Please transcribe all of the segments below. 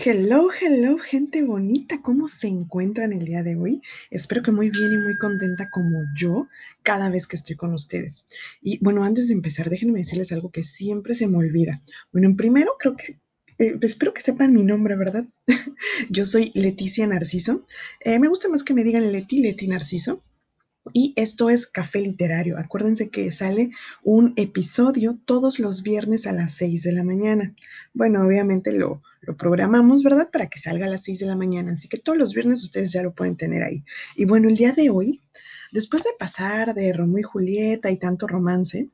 Hello, hello, gente bonita, ¿cómo se encuentran el día de hoy? Espero que muy bien y muy contenta como yo cada vez que estoy con ustedes. Y bueno, antes de empezar, déjenme decirles algo que siempre se me olvida. Bueno, primero creo que, eh, espero que sepan mi nombre, ¿verdad? yo soy Leticia Narciso. Eh, me gusta más que me digan Leti, Leti Narciso. Y esto es Café Literario. Acuérdense que sale un episodio todos los viernes a las 6 de la mañana. Bueno, obviamente lo, lo programamos, ¿verdad? Para que salga a las 6 de la mañana. Así que todos los viernes ustedes ya lo pueden tener ahí. Y bueno, el día de hoy, después de pasar de Romeo y Julieta y tanto romance,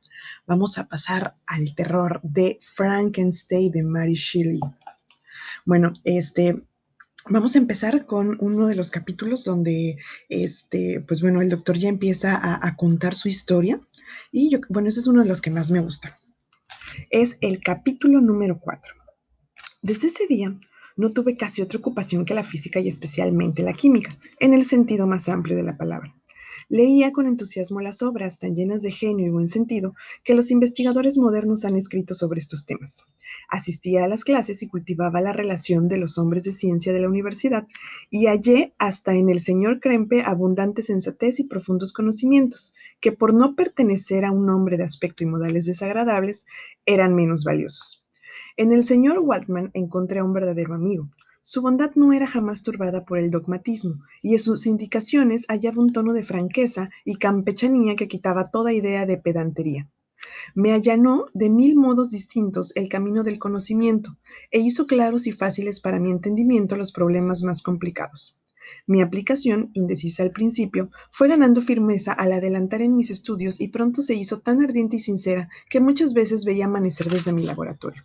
vamos a pasar al terror de Frankenstein de Mary Shelley. Bueno, este, Vamos a empezar con uno de los capítulos donde, este, pues bueno, el doctor ya empieza a, contar su historia y yo, bueno, ese es uno de los que más me gusta. Es el capítulo número 4. Desde ese día no tuve casi otra ocupación que la física y especialmente la química, en el sentido más amplio de la palabra. Leía con entusiasmo las obras tan llenas de genio y buen sentido que los investigadores modernos han escrito sobre estos temas. Asistía a las clases y cultivaba la relación de los hombres de ciencia de la universidad y hallé hasta en el señor Krempe abundante sensatez y profundos conocimientos, que por no pertenecer a un hombre de aspecto y modales desagradables, eran menos valiosos. En el señor Watman encontré a un verdadero amigo, su bondad no era jamás turbada por el dogmatismo, y en sus indicaciones hallaba un tono de franqueza y campechanía que quitaba toda idea de pedantería. Me allanó de mil modos distintos el camino del conocimiento, e hizo claros y fáciles para mi entendimiento los problemas más complicados. Mi aplicación, indecisa al principio, fue ganando firmeza al adelantar en mis estudios y pronto se hizo tan ardiente y sincera que muchas veces veía amanecer desde mi laboratorio.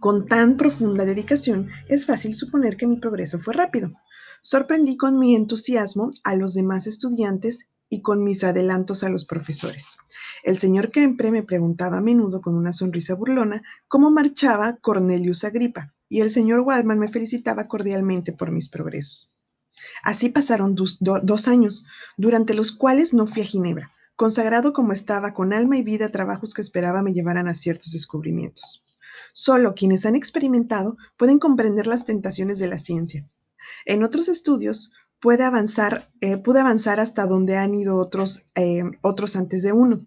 Con tan profunda dedicación, es fácil suponer que mi progreso fue rápido. Sorprendí con mi entusiasmo a los demás estudiantes y con mis adelantos a los profesores. El señor Kempre me preguntaba a menudo con una sonrisa burlona cómo marchaba Cornelius Agripa, y el señor Waldman me felicitaba cordialmente por mis progresos. Así pasaron dos años, durante los cuales no fui a Ginebra, consagrado como estaba con alma y vida a trabajos que esperaba me llevaran a ciertos descubrimientos. Solo quienes han experimentado pueden comprender las tentaciones de la ciencia. En otros estudios puede avanzar, eh, avanzar hasta donde han ido otros, eh, otros antes de uno.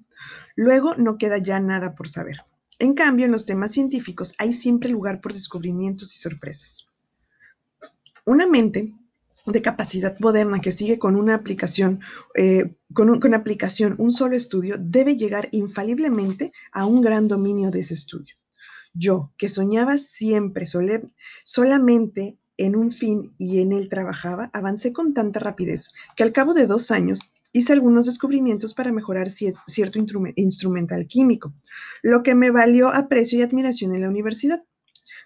Luego no queda ya nada por saber. En cambio, en los temas científicos hay siempre lugar por descubrimientos y sorpresas. Una mente de capacidad moderna que sigue con una aplicación, eh, con, con aplicación un solo estudio, debe llegar infaliblemente a un gran dominio de ese estudio. Yo, que soñaba siempre solamente en un fin y en él trabajaba, avancé con tanta rapidez que al cabo de dos años hice algunos descubrimientos para mejorar cierto instrumental químico, lo que me valió aprecio y admiración en la universidad.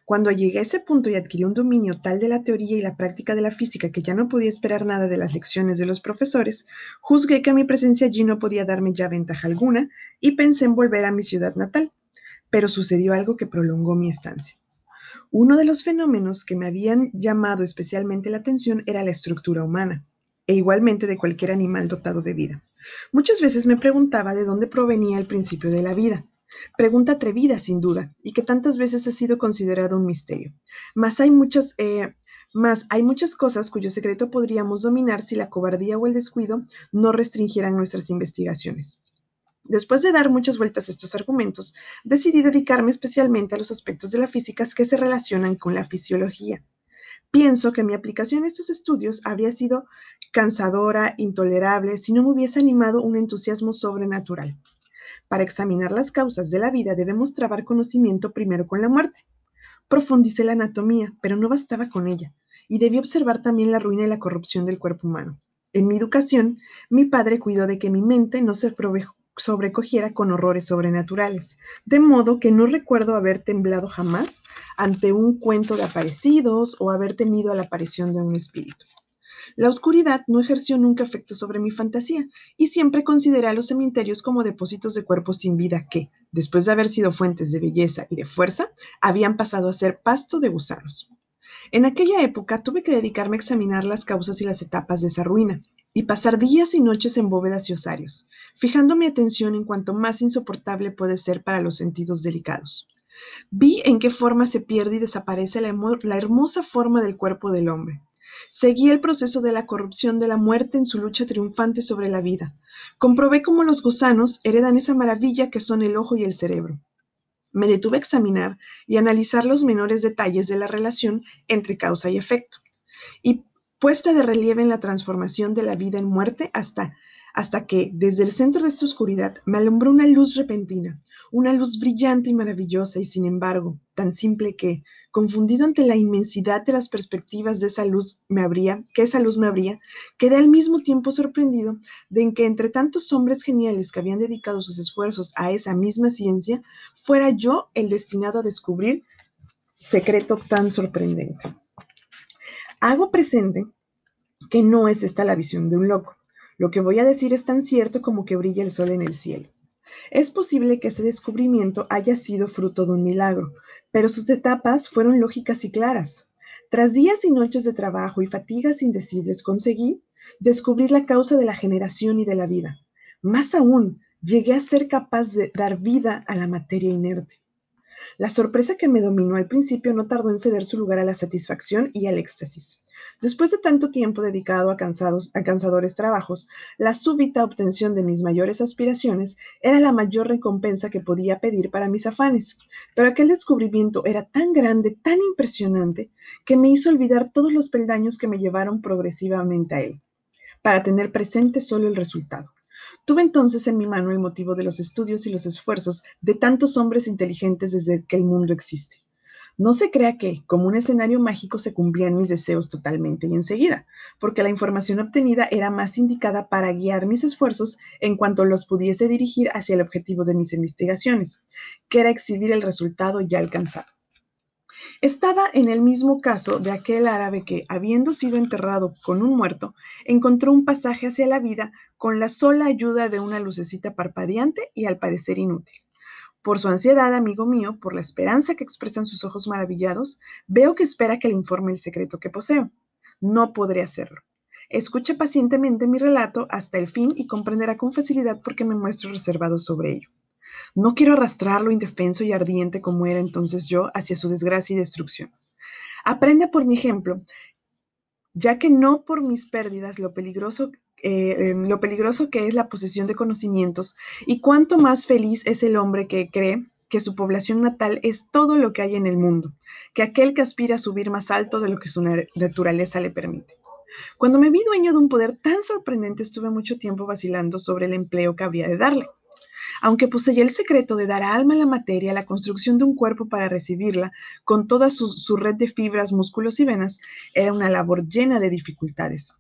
Cuando llegué a ese punto y adquirí un dominio tal de la teoría y la práctica de la física que ya no podía esperar nada de las lecciones de los profesores, juzgué que mi presencia allí no podía darme ya ventaja alguna y pensé en volver a mi ciudad natal pero sucedió algo que prolongó mi estancia. Uno de los fenómenos que me habían llamado especialmente la atención era la estructura humana, e igualmente de cualquier animal dotado de vida. Muchas veces me preguntaba de dónde provenía el principio de la vida. Pregunta atrevida, sin duda, y que tantas veces ha sido considerado un misterio. Mas hay muchas, eh, hay muchas cosas cuyo secreto podríamos dominar si la cobardía o el descuido no restringieran nuestras investigaciones. Después de dar muchas vueltas a estos argumentos, decidí dedicarme especialmente a los aspectos de la física que se relacionan con la fisiología. Pienso que mi aplicación a estos estudios habría sido cansadora, intolerable, si no me hubiese animado un entusiasmo sobrenatural. Para examinar las causas de la vida debemos trabar conocimiento primero con la muerte. Profundicé la anatomía, pero no bastaba con ella, y debí observar también la ruina y la corrupción del cuerpo humano. En mi educación, mi padre cuidó de que mi mente no se sobrecogiera con horrores sobrenaturales, de modo que no recuerdo haber temblado jamás ante un cuento de aparecidos o haber temido a la aparición de un espíritu. La oscuridad no ejerció nunca efecto sobre mi fantasía y siempre consideré a los cementerios como depósitos de cuerpos sin vida que, después de haber sido fuentes de belleza y de fuerza, habían pasado a ser pasto de gusanos. En aquella época tuve que dedicarme a examinar las causas y las etapas de esa ruina, y pasar días y noches en bóvedas y osarios, fijando mi atención en cuanto más insoportable puede ser para los sentidos delicados. Vi en qué forma se pierde y desaparece la, hermosa forma del cuerpo del hombre. Seguí el proceso de la corrupción de la muerte en su lucha triunfante sobre la vida. Comprobé cómo los gusanos heredan esa maravilla que son el ojo y el cerebro. Me detuve a examinar y analizar los menores detalles de la relación entre causa y efecto. Y puesta de relieve en la transformación de la vida en muerte hasta hasta que, desde el centro de esta oscuridad, me alumbró una luz repentina, una luz brillante y maravillosa, y sin embargo, tan simple que, confundido ante la inmensidad de las perspectivas de esa luz me habría, que esa luz me habría, quedé al mismo tiempo sorprendido de en que entre tantos hombres geniales que habían dedicado sus esfuerzos a esa misma ciencia, fuera yo el destinado a descubrir secreto tan sorprendente. Hago presente que no es esta la visión de un loco. Lo que voy a decir es tan cierto como que brilla el sol en el cielo. Es posible que ese descubrimiento haya sido fruto de un milagro, pero sus etapas fueron lógicas y claras. Tras días y noches de trabajo y fatigas indecibles conseguí descubrir la causa de la generación y de la vida. Más aún, llegué a ser capaz de dar vida a la materia inerte. La sorpresa que me dominó al principio no tardó en ceder su lugar a la satisfacción y al éxtasis. Después de tanto tiempo dedicado a, cansados, cansadores trabajos, la súbita obtención de mis mayores aspiraciones era la mayor recompensa que podía pedir para mis afanes. Pero aquel descubrimiento era tan grande, tan impresionante, que me hizo olvidar todos los peldaños que me llevaron progresivamente a él, para tener presente solo el resultado. Tuve entonces en mi mano el motivo de los estudios y los esfuerzos de tantos hombres inteligentes desde que el mundo existe. No se crea que, como un escenario mágico, se cumplían mis deseos totalmente y enseguida, porque la información obtenida era más indicada para guiar mis esfuerzos en cuanto los pudiese dirigir hacia el objetivo de mis investigaciones, que era exhibir el resultado ya alcanzado. Estaba en el mismo caso de aquel árabe que, habiendo sido enterrado con un muerto, encontró un pasaje hacia la vida con la sola ayuda de una lucecita parpadeante y al parecer inútil. Por su ansiedad, amigo mío, por la esperanza que expresan sus ojos maravillados, veo que espera que le informe el secreto que poseo. No podré hacerlo. Escuche pacientemente mi relato hasta el fin y comprenderá con facilidad por qué me muestro reservado sobre ello. No quiero arrastrarlo indefenso y ardiente como era entonces yo hacia su desgracia y destrucción. Aprenda por mi ejemplo, ya que no por mis pérdidas lo peligroso eh, em, lo peligroso que es la posesión de conocimientos y cuánto más feliz es el hombre que cree que su población natal es todo lo que hay en el mundo, que aquel que aspira a subir más alto de lo que su naturaleza le permite. Cuando me vi dueño de un poder tan sorprendente, estuve mucho tiempo vacilando sobre el empleo que habría de darle. Aunque poseía el secreto de dar alma a la materia, la construcción de un cuerpo para recibirla, con toda su red de fibras, músculos y venas, era una labor llena de dificultades.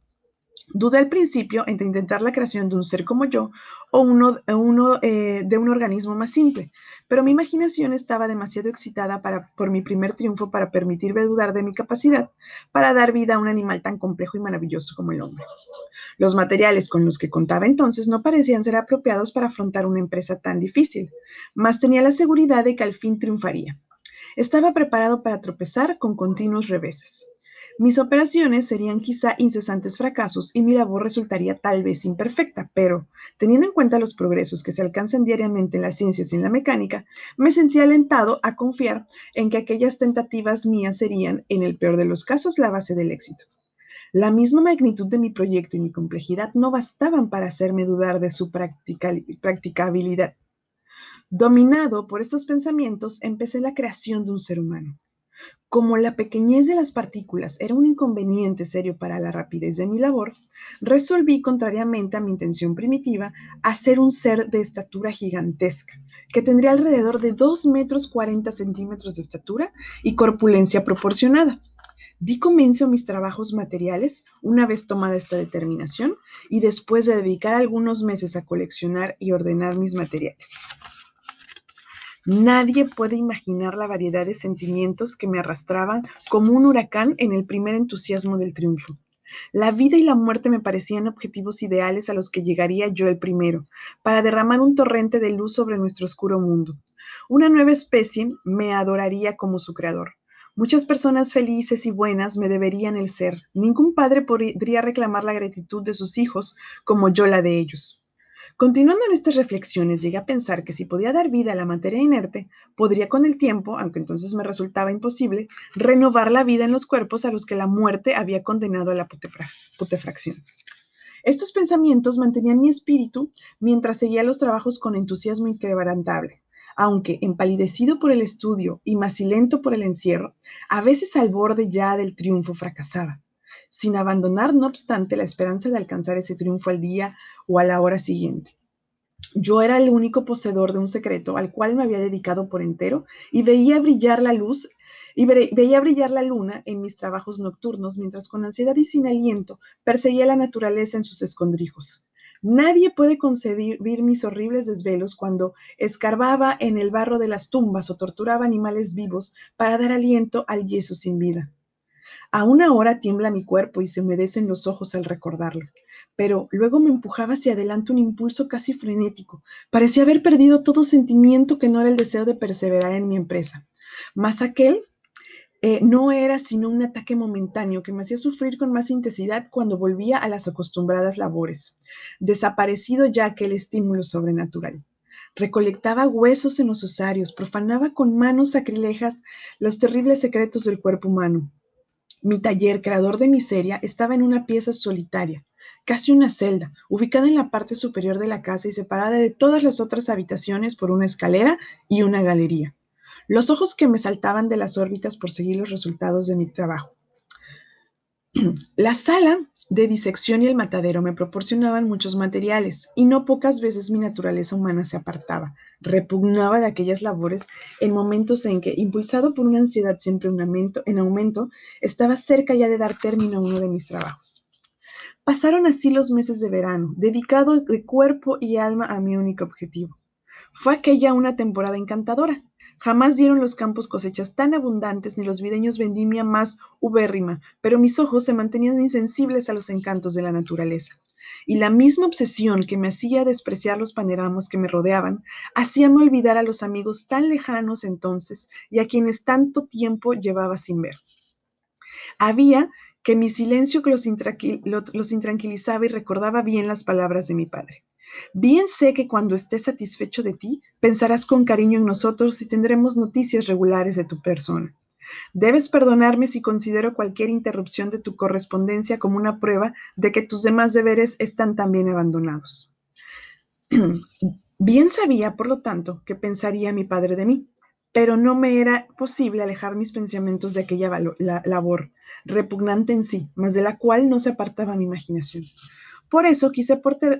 Dudé al principio entre intentar la creación de un ser como yo o uno, eh, de un organismo más simple, pero mi imaginación estaba demasiado excitada para, por mi primer triunfo para permitirme dudar de mi capacidad para dar vida a un animal tan complejo y maravilloso como el hombre. Los materiales con los que contaba entonces no parecían ser apropiados para afrontar una empresa tan difícil, mas tenía la seguridad de que al fin triunfaría. Estaba preparado para tropezar con continuos reveses. Mis operaciones serían quizá incesantes fracasos y mi labor resultaría tal vez imperfecta, pero, teniendo en cuenta los progresos que se alcanzan diariamente en las ciencias y en la mecánica, me sentí alentado a confiar en que aquellas tentativas mías serían, en el peor de los casos, la base del éxito. La misma magnitud de mi proyecto y mi complejidad no bastaban para hacerme dudar de su practicabilidad. Dominado por estos pensamientos, empecé la creación de un ser humano. Como la pequeñez de las partículas era un inconveniente serio para la rapidez de mi labor, resolví, contrariamente a mi intención primitiva, hacer un ser de estatura gigantesca, que tendría alrededor de 2 metros 40 centímetros de estatura y corpulencia proporcionada. Di comienzo a mis trabajos materiales una vez tomada esta determinación y después de dedicar algunos meses a coleccionar y ordenar mis materiales. Nadie puede imaginar la variedad de sentimientos que me arrastraban como un huracán en el primer entusiasmo del triunfo. La vida y la muerte me parecían objetivos ideales a los que llegaría yo el primero, para derramar un torrente de luz sobre nuestro oscuro mundo. Una nueva especie me adoraría como su creador. Muchas personas felices y buenas me deberían el ser. Ningún padre podría reclamar la gratitud de sus hijos como yo la de ellos. Continuando en estas reflexiones, llegué a pensar que si podía dar vida a la materia inerte, podría con el tiempo, aunque entonces me resultaba imposible, renovar la vida en los cuerpos a los que la muerte había condenado a la putefracción. Estos pensamientos mantenían mi espíritu mientras seguía los trabajos con entusiasmo inquebrantable, aunque empalidecido por el estudio y macilento por el encierro, a veces al borde ya del triunfo fracasaba sin abandonar, no obstante, la esperanza de alcanzar ese triunfo al día o a la hora siguiente. Yo era el único poseedor de un secreto al cual me había dedicado por entero y veía brillar la luz y veía brillar la luna en mis trabajos nocturnos mientras con ansiedad y sin aliento perseguía la naturaleza en sus escondrijos. Nadie puede concebir mis horribles desvelos cuando escarbaba en el barro de las tumbas o torturaba animales vivos para dar aliento al yeso sin vida. Aún ahora tiembla mi cuerpo y se humedecen los ojos al recordarlo, pero luego me empujaba hacia adelante un impulso casi frenético. Parecía haber perdido todo sentimiento que no era el deseo de perseverar en mi empresa. Mas aquel eh, no era sino un ataque momentáneo que me hacía sufrir con más intensidad cuando volvía a las acostumbradas labores, desaparecido ya aquel estímulo sobrenatural. Recolectaba huesos en los osarios, profanaba con manos sacrilejas los terribles secretos del cuerpo humano. Mi taller, creador de miseria, estaba en una pieza solitaria, casi una celda, ubicada en la parte superior de la casa y separada de todas las otras habitaciones por una escalera y una galería. Los ojos que me saltaban de las órbitas por seguir los resultados de mi trabajo. La sala de disección y el matadero me proporcionaban muchos materiales y no pocas veces mi naturaleza humana se apartaba, repugnaba de aquellas labores en momentos en que, impulsado por una ansiedad siempre en aumento, estaba cerca ya de dar término a uno de mis trabajos. Pasaron así los meses de verano, dedicado de cuerpo y alma a mi único objetivo. Fue aquella una temporada encantadora. Jamás dieron los campos cosechas tan abundantes ni los videños vendimia más ubérrima, pero mis ojos se mantenían insensibles a los encantos de la naturaleza. Y la misma obsesión que me hacía despreciar los panoramas que me rodeaban, hacíame olvidar a los amigos tan lejanos entonces y a quienes tanto tiempo llevaba sin ver. Había que mi silencio los intranquilizaba y recordaba bien las palabras de mi padre. Bien sé que cuando estés satisfecho de ti, pensarás con cariño en nosotros y tendremos noticias regulares de tu persona. Debes perdonarme si considero cualquier interrupción de tu correspondencia como una prueba de que tus demás deberes están también abandonados. Bien sabía, por lo tanto, que pensaría mi padre de mí, pero no me era posible alejar mis pensamientos de aquella labor, repugnante en sí, mas de la cual no se apartaba mi imaginación. Por eso quise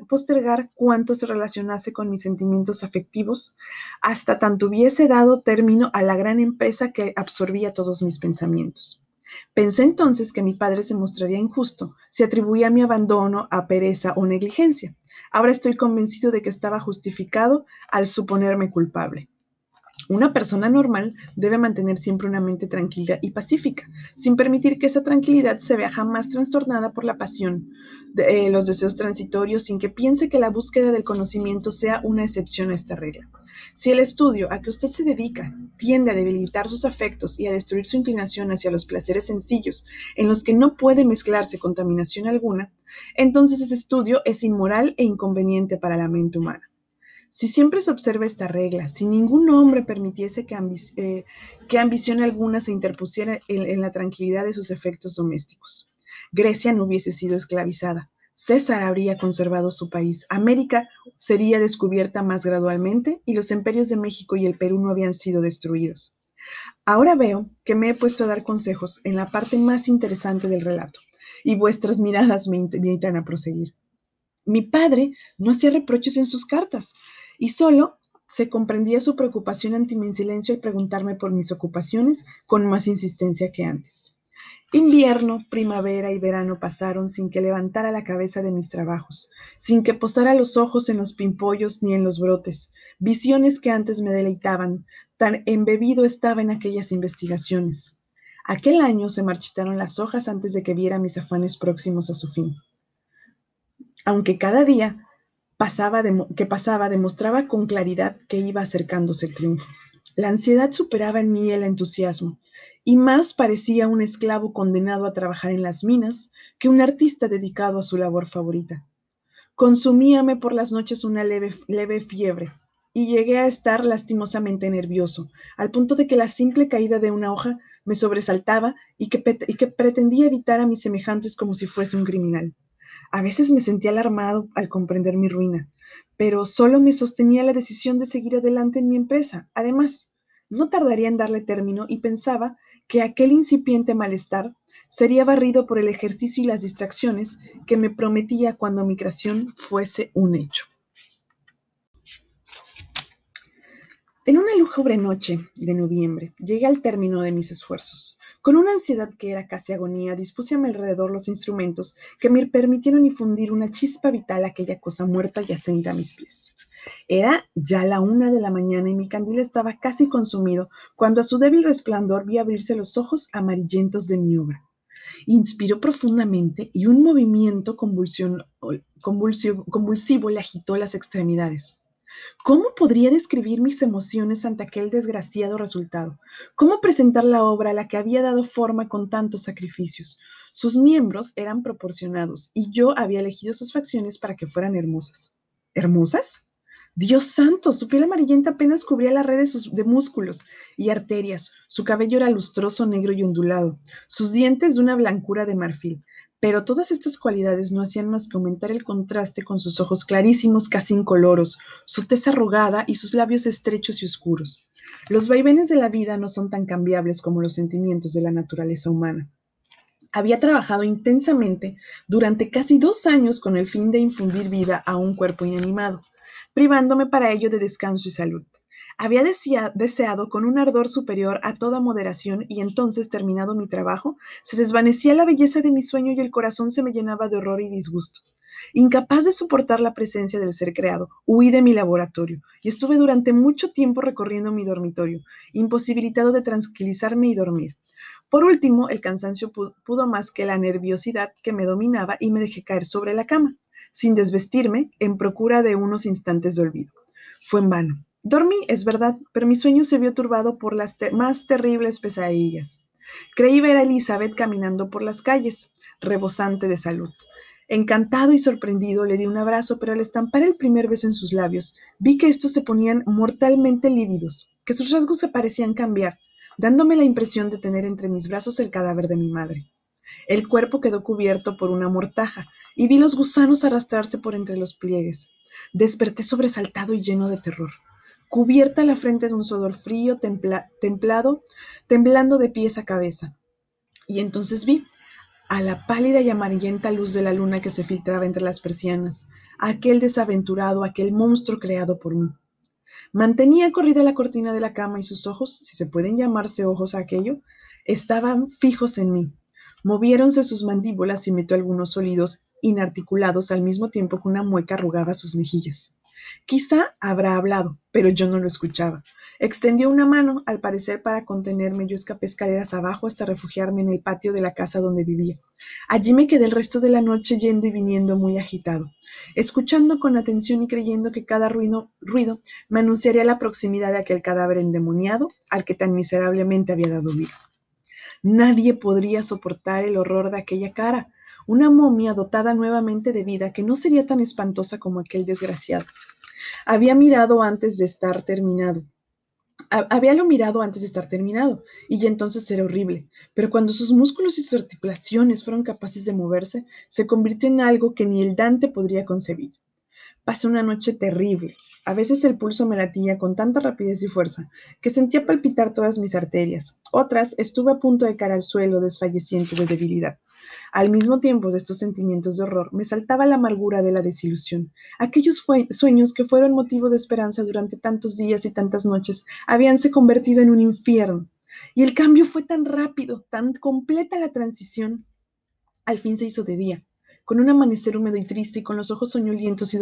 postergar cuanto se relacionase con mis sentimientos afectivos hasta tanto hubiese dado término a la gran empresa que absorbía todos mis pensamientos. Pensé entonces que mi padre se mostraría injusto si atribuía mi abandono a pereza o negligencia. Ahora estoy convencido de que estaba justificado al suponerme culpable. Una persona normal debe mantener siempre una mente tranquila y pacífica, sin permitir que esa tranquilidad se vea jamás trastornada por la pasión, de, eh, los deseos transitorios, sin que piense que la búsqueda del conocimiento sea una excepción a esta regla. Si el estudio a que usted se dedica tiende a debilitar sus afectos y a destruir su inclinación hacia los placeres sencillos, en los que no puede mezclarse contaminación alguna, entonces ese estudio es inmoral e inconveniente para la mente humana. Si siempre se observa esta regla, si ningún hombre permitiese que, eh, ambición alguna se interpusiera en, la tranquilidad de sus efectos domésticos, Grecia no hubiese sido esclavizada, César habría conservado su país, América sería descubierta más gradualmente y los imperios de México y el Perú no habían sido destruidos. Ahora veo que me he puesto a dar consejos en la parte más interesante del relato y vuestras miradas me invitan a proseguir. Mi padre no hacía reproches en sus cartas y solo se comprendía su preocupación ante mi silencio al preguntarme por mis ocupaciones con más insistencia que antes. Invierno, primavera y verano pasaron sin que levantara la cabeza de mis trabajos, sin que posara los ojos en los pimpollos ni en los brotes, visiones que antes me deleitaban, tan embebido estaba en aquellas investigaciones. Aquel año se marchitaron las hojas antes de que viera mis afanes próximos a su fin aunque cada día pasaba que pasaba demostraba con claridad que iba acercándose el triunfo. La ansiedad superaba en mí el entusiasmo, y más parecía un esclavo condenado a trabajar en las minas que un artista dedicado a su labor favorita. Consumíame por las noches una leve, fiebre y llegué a estar lastimosamente nervioso, al punto de que la simple caída de una hoja me sobresaltaba y que pretendía evitar a mis semejantes como si fuese un criminal. A veces me sentía alarmado al comprender mi ruina, pero solo me sostenía la decisión de seguir adelante en mi empresa. Además, no tardaría en darle término y pensaba que aquel incipiente malestar sería barrido por el ejercicio y las distracciones que me prometía cuando mi creación fuese un hecho. En una lúgubre noche de noviembre llegué al término de mis esfuerzos. Con una ansiedad que era casi agonía, dispuse a mi alrededor los instrumentos que me permitieron infundir una chispa vital a aquella cosa muerta yacente a mis pies. Era ya la una de la mañana y mi candil estaba casi consumido cuando a su débil resplandor vi abrirse los ojos amarillentos de mi obra. Inspiró profundamente y un movimiento convulsivo le agitó las extremidades. ¿Cómo podría describir mis emociones ante aquel desgraciado resultado? ¿Cómo presentar la obra a la que había dado forma con tantos sacrificios? Sus miembros eran proporcionados y yo había elegido sus facciones para que fueran hermosas. ¿Hermosas? Dios santo, su piel amarillenta apenas cubría la red de, de músculos y arterias, su cabello era lustroso, negro y ondulado, sus dientes de una blancura de marfil, pero todas estas cualidades no hacían más que aumentar el contraste con sus ojos clarísimos, casi incoloros, su tez arrugada y sus labios estrechos y oscuros. Los vaivenes de la vida no son tan cambiables como los sentimientos de la naturaleza humana. Había trabajado intensamente durante casi dos años con el fin de infundir vida a un cuerpo inanimado, privándome para ello de descanso y salud. Había deseado con un ardor superior a toda moderación y entonces, terminado mi trabajo, se desvanecía la belleza de mi sueño y el corazón se me llenaba de horror y disgusto. Incapaz de soportar la presencia del ser creado, huí de mi laboratorio y estuve durante mucho tiempo recorriendo mi dormitorio, imposibilitado de tranquilizarme y dormir. Por último, el cansancio pudo más que la nerviosidad que me dominaba y me dejé caer sobre la cama, sin desvestirme, en procura de unos instantes de olvido. Fue en vano. Dormí, es verdad, pero mi sueño se vio turbado por las más terribles pesadillas. Creí ver a Elizabeth caminando por las calles, rebosante de salud. Encantado y sorprendido, le di un abrazo, pero al estampar el primer beso en sus labios, vi que estos se ponían mortalmente lívidos, que sus rasgos se parecían cambiar, dándome la impresión de tener entre mis brazos el cadáver de mi madre. El cuerpo quedó cubierto por una mortaja, y vi los gusanos arrastrarse por entre los pliegues. Desperté sobresaltado y lleno de terror cubierta la frente de un sudor frío, templado, temblando de pies a cabeza. Y entonces vi a la pálida y amarillenta luz de la luna que se filtraba entre las persianas, aquel desaventurado, aquel monstruo creado por mí. Mantenía corrida la cortina de la cama y sus ojos, si se pueden llamarse ojos a aquello, estaban fijos en mí. Moviéronse sus mandíbulas y metió algunos sólidos inarticulados al mismo tiempo que una mueca arrugaba sus mejillas. Quizá habrá hablado, pero yo no lo escuchaba. Extendió una mano, al parecer para contenerme. Yo escapé escaleras abajo hasta refugiarme en el patio de la casa donde vivía. Allí me quedé el resto de la noche yendo y viniendo muy agitado, escuchando con atención y creyendo que cada ruido, ruido me anunciaría la proximidad de aquel cadáver endemoniado al que tan miserablemente había dado vida. Nadie podría soportar el horror de aquella cara, una momia dotada nuevamente de vida que no sería tan espantosa como aquel desgraciado. Había mirado antes de estar terminado. Habíalo mirado antes de estar terminado, y ya entonces era horrible, pero cuando sus músculos y sus articulaciones fueron capaces de moverse, se convirtió en algo que ni el Dante podría concebir. Pasé una noche terrible. A veces el pulso me latía con tanta rapidez y fuerza que sentía palpitar todas mis arterias. Otras estuve a punto de caer al suelo desfalleciente de debilidad. Al mismo tiempo de estos sentimientos de horror, me saltaba la amargura de la desilusión. Aquellos sueños que fueron motivo de esperanza durante tantos días y tantas noches habíanse convertido en un infierno. Y el cambio fue tan rápido, tan completa la transición. Al fin se hizo de día. Con un amanecer húmedo y triste y con los ojos soñolientos y,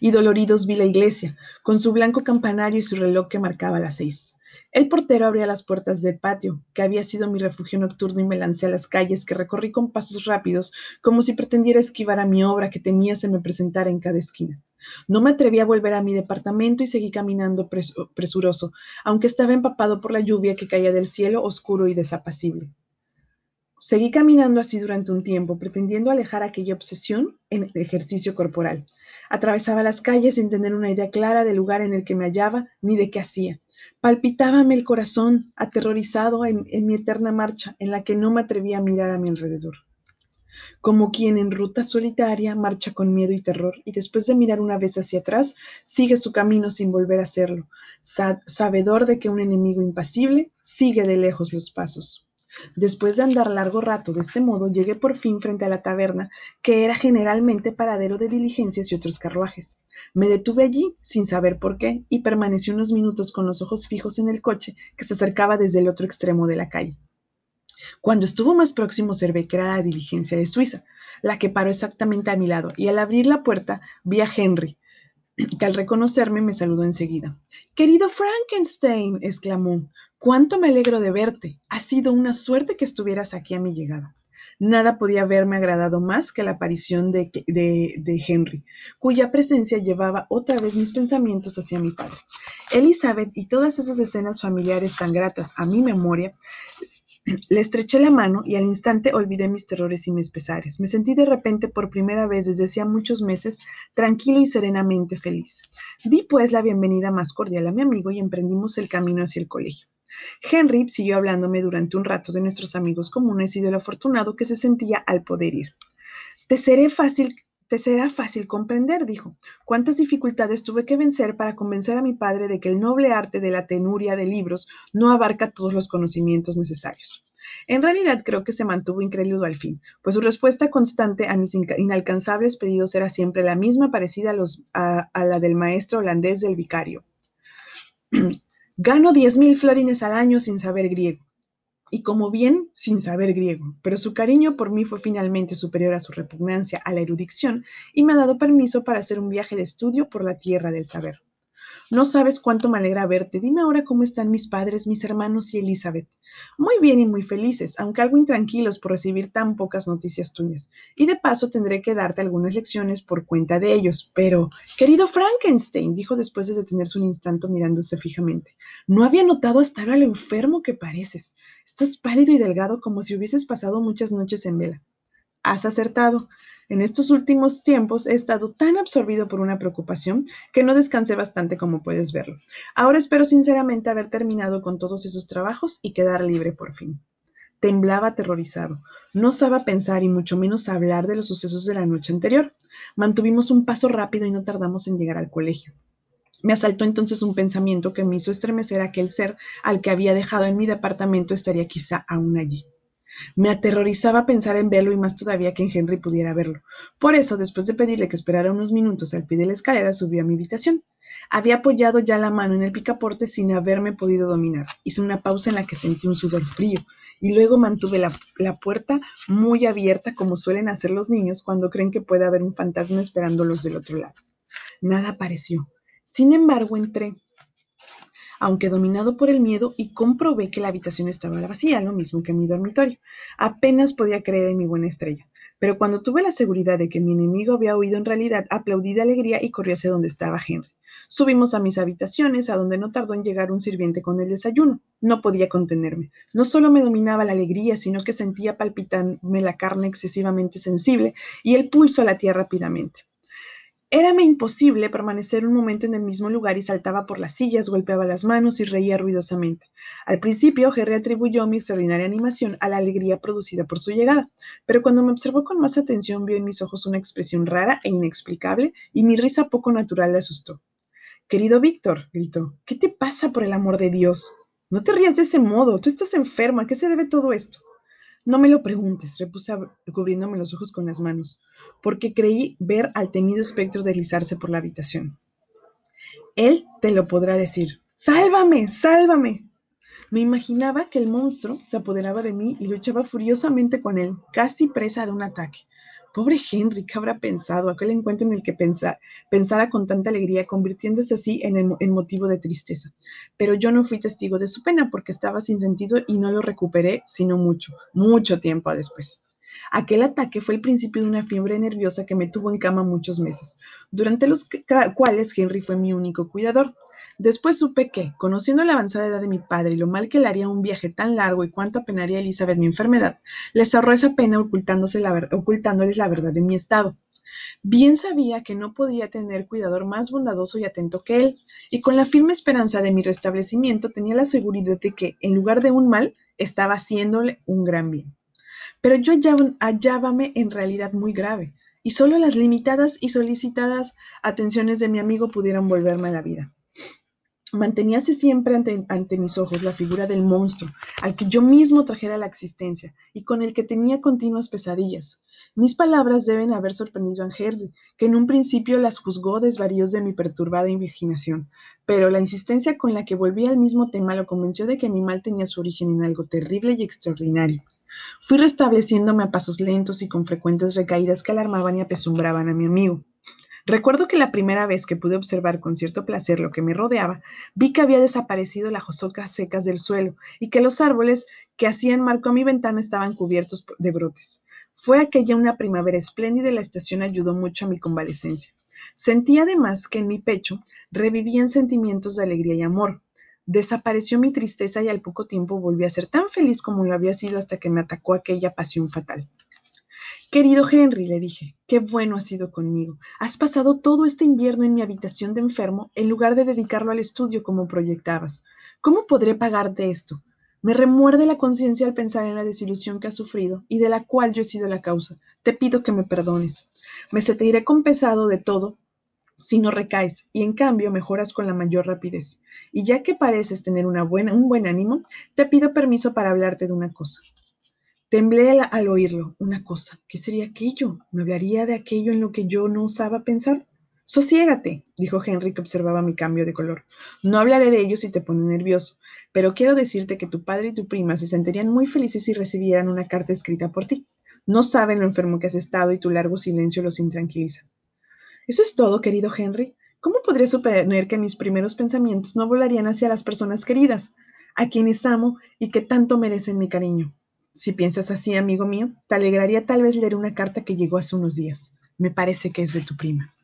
y doloridos vi la iglesia, con su blanco campanario y su reloj que marcaba las seis. El portero abría las puertas del patio, que había sido mi refugio nocturno, y me lancé a las calles que recorrí con pasos rápidos, como si pretendiera esquivar a mi obra que temía se me presentara en cada esquina. No me atreví a volver a mi departamento y seguí caminando presuroso, aunque estaba empapado por la lluvia que caía del cielo oscuro y desapacible. Seguí caminando así durante un tiempo, pretendiendo alejar aquella obsesión en ejercicio corporal. Atravesaba las calles sin tener una idea clara del lugar en el que me hallaba ni de qué hacía. Palpitábame el corazón, aterrorizado en, en mi eterna marcha, en la que no me atrevía a mirar a mi alrededor como quien en ruta solitaria marcha con miedo y terror y después de mirar una vez hacia atrás, sigue su camino sin volver a hacerlo, sabedor de que un enemigo impasible sigue de lejos los pasos. Después de andar largo rato de este modo, llegué por fin frente a la taberna, que era generalmente paradero de diligencias y otros carruajes. Me detuve allí, sin saber por qué, y permanecí unos minutos con los ojos fijos en el coche que se acercaba desde el otro extremo de la calle. Cuando estuvo más próximo observé que era la diligencia de Suiza, la que paró exactamente a mi lado, y al abrir la puerta vi a Henry, que al reconocerme me saludó enseguida. Querido Frankenstein, exclamó, cuánto me alegro de verte. Ha sido una suerte que estuvieras aquí a mi llegada. Nada podía haberme agradado más que la aparición de, de, Henry, cuya presencia llevaba otra vez mis pensamientos hacia mi padre. Elizabeth y todas esas escenas familiares tan gratas a mi memoria le estreché la mano y al instante olvidé mis terrores y mis pesares. Me sentí de repente por primera vez desde hacía muchos meses tranquilo y serenamente feliz. Di pues la bienvenida más cordial a mi amigo y emprendimos el camino hacia el colegio. Henry siguió hablándome durante un rato de nuestros amigos comunes y de lo afortunado que se sentía al poder ir. Te seré fácil te será fácil comprender, dijo, cuántas dificultades tuve que vencer para convencer a mi padre de que el noble arte de la tenuria de libros no abarca todos los conocimientos necesarios. En realidad creo que se mantuvo incrédulo al fin, pues su respuesta constante a mis inalcanzables pedidos era siempre la misma parecida a, la del maestro holandés del vicario. Gano diez mil florines al año sin saber griego y como bien sin saber griego, pero su cariño por mí fue finalmente superior a su repugnancia a la erudición y me ha dado permiso para hacer un viaje de estudio por la tierra del saber. No sabes cuánto me alegra verte. Dime ahora cómo están mis padres, mis hermanos y Elizabeth. Muy bien y muy felices, aunque algo intranquilos por recibir tan pocas noticias tuyas. Y de paso tendré que darte algunas lecciones por cuenta de ellos. Pero, querido Frankenstein, dijo después de detenerse un instante mirándose fijamente, no había notado hasta ahora enfermo que pareces. Estás pálido y delgado como si hubieses pasado muchas noches en vela. Has acertado. En estos últimos tiempos he estado tan absorbido por una preocupación que no descansé bastante como puedes verlo. Ahora espero sinceramente haber terminado con todos esos trabajos y quedar libre por fin. Temblaba aterrorizado. No osaba pensar y mucho menos hablar de los sucesos de la noche anterior. Mantuvimos un paso rápido y no tardamos en llegar al colegio. Me asaltó entonces un pensamiento que me hizo estremecer aquel ser al que había dejado en mi departamento estaría quizá aún allí. Me aterrorizaba pensar en verlo y más todavía que en Henry pudiera verlo. Por eso, después de pedirle que esperara unos minutos al pie de la escalera, subí a mi habitación. Había apoyado ya la mano en el picaporte sin haberme podido dominar. Hice una pausa en la que sentí un sudor frío y luego mantuve la, la puerta muy abierta como suelen hacer los niños cuando creen que puede haber un fantasma esperándolos del otro lado. Nada apareció. Sin embargo, entré aunque dominado por el miedo, y comprobé que la habitación estaba vacía, lo mismo que mi dormitorio. Apenas podía creer en mi buena estrella. Pero cuando tuve la seguridad de que mi enemigo había oído en realidad, aplaudí de alegría y corrí hacia donde estaba Henry. Subimos a mis habitaciones, a donde no tardó en llegar un sirviente con el desayuno. No podía contenerme. No solo me dominaba la alegría, sino que sentía palpitarme la carne excesivamente sensible y el pulso latía rápidamente. Érame imposible permanecer un momento en el mismo lugar y saltaba por las sillas, golpeaba las manos y reía ruidosamente. Al principio, Jerry atribuyó mi extraordinaria animación a la alegría producida por su llegada, pero cuando me observó con más atención vio en mis ojos una expresión rara e inexplicable y mi risa poco natural le asustó. Querido Víctor, gritó, ¿qué te pasa por el amor de Dios? No te rías de ese modo, tú estás enferma, ¿a qué se debe todo esto? No me lo preguntes, repuse cubriéndome los ojos con las manos, porque creí ver al temido espectro deslizarse por la habitación. Él te lo podrá decir. ¡Sálvame! ¡Sálvame! Me imaginaba que el monstruo se apoderaba de mí y luchaba furiosamente con él, casi presa de un ataque. Pobre Henry, ¿qué habrá pensado? Aquel encuentro en el que pensara con tanta alegría, convirtiéndose así en, en motivo de tristeza. Pero yo no fui testigo de su pena porque estaba sin sentido y no lo recuperé sino mucho, mucho tiempo después. Aquel ataque fue el principio de una fiebre nerviosa que me tuvo en cama muchos meses, durante los cuales Henry fue mi único cuidador. Después supe que, conociendo la avanzada edad de mi padre y lo mal que le haría un viaje tan largo y cuánto apenaría a Elizabeth mi enfermedad, les ahorró esa pena ocultándose ocultándoles la verdad de mi estado. Bien sabía que no podía tener cuidador más bondadoso y atento que él, y con la firme esperanza de mi restablecimiento tenía la seguridad de que, en lugar de un mal, estaba haciéndole un gran bien. Pero yo hallábame en realidad muy grave, y solo las limitadas y solicitadas atenciones de mi amigo pudieron volverme a la vida. Manteníase siempre ante, mis ojos la figura del monstruo, al que yo mismo trajera la existencia y con el que tenía continuas pesadillas. Mis palabras deben haber sorprendido a Henry, que en un principio las juzgó desvaríos de mi perturbada imaginación, pero la insistencia con la que volvía al mismo tema lo convenció de que mi mal tenía su origen en algo terrible y extraordinario. Fui restableciéndome a pasos lentos y con frecuentes recaídas que alarmaban y apesumbraban a mi amigo. Recuerdo que la primera vez que pude observar con cierto placer lo que me rodeaba, vi que había desaparecido las hosocas secas del suelo y que los árboles que hacían marco a mi ventana estaban cubiertos de brotes. Fue aquella una primavera espléndida y la estación ayudó mucho a mi convalecencia. Sentí además que en mi pecho revivían sentimientos de alegría y amor. Desapareció mi tristeza y al poco tiempo volví a ser tan feliz como lo había sido hasta que me atacó aquella pasión fatal. Querido Henry, le dije, qué bueno has sido conmigo. Has pasado todo este invierno en mi habitación de enfermo en lugar de dedicarlo al estudio como proyectabas. ¿Cómo podré pagarte esto? Me remuerde la conciencia al pensar en la desilusión que has sufrido y de la cual yo he sido la causa. Te pido que me perdones. Me se te iré compensado de todo si no recaes y en cambio mejoras con la mayor rapidez. Y ya que pareces tener una buena, un buen ánimo, te pido permiso para hablarte de una cosa. Temblé al, oírlo. Una cosa. ¿Qué sería aquello? ¿Me hablaría de aquello en lo que yo no osaba pensar? Sosiégate, dijo Henry que observaba mi cambio de color. No hablaré de ello si te pone nervioso, pero quiero decirte que tu padre y tu prima se sentirían muy felices si recibieran una carta escrita por ti. No saben lo enfermo que has estado y tu largo silencio los intranquiliza. Eso es todo, querido Henry. ¿Cómo podría suponer que mis primeros pensamientos no volarían hacia las personas queridas, a quienes amo y que tanto merecen mi cariño? Si piensas así, amigo mío, te alegraría tal vez leer una carta que llegó hace unos días. Me parece que es de tu prima.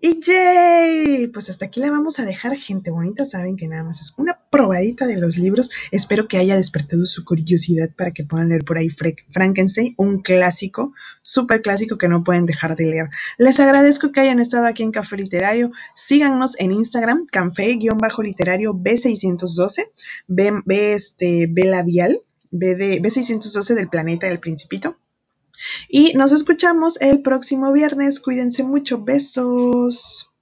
Y yay, pues hasta aquí la vamos a dejar, gente bonita. Saben que nada más es una probadita de los libros. Espero que haya despertado su curiosidad para que puedan leer por ahí Frankenstein, un clásico, súper clásico que no pueden dejar de leer. Les agradezco que hayan estado aquí en Café Literario. Síganos en Instagram, café-literario B612, B, B, este, B labial B, 612 del planeta del principito. Y nos escuchamos el próximo viernes. Cuídense mucho. Besos.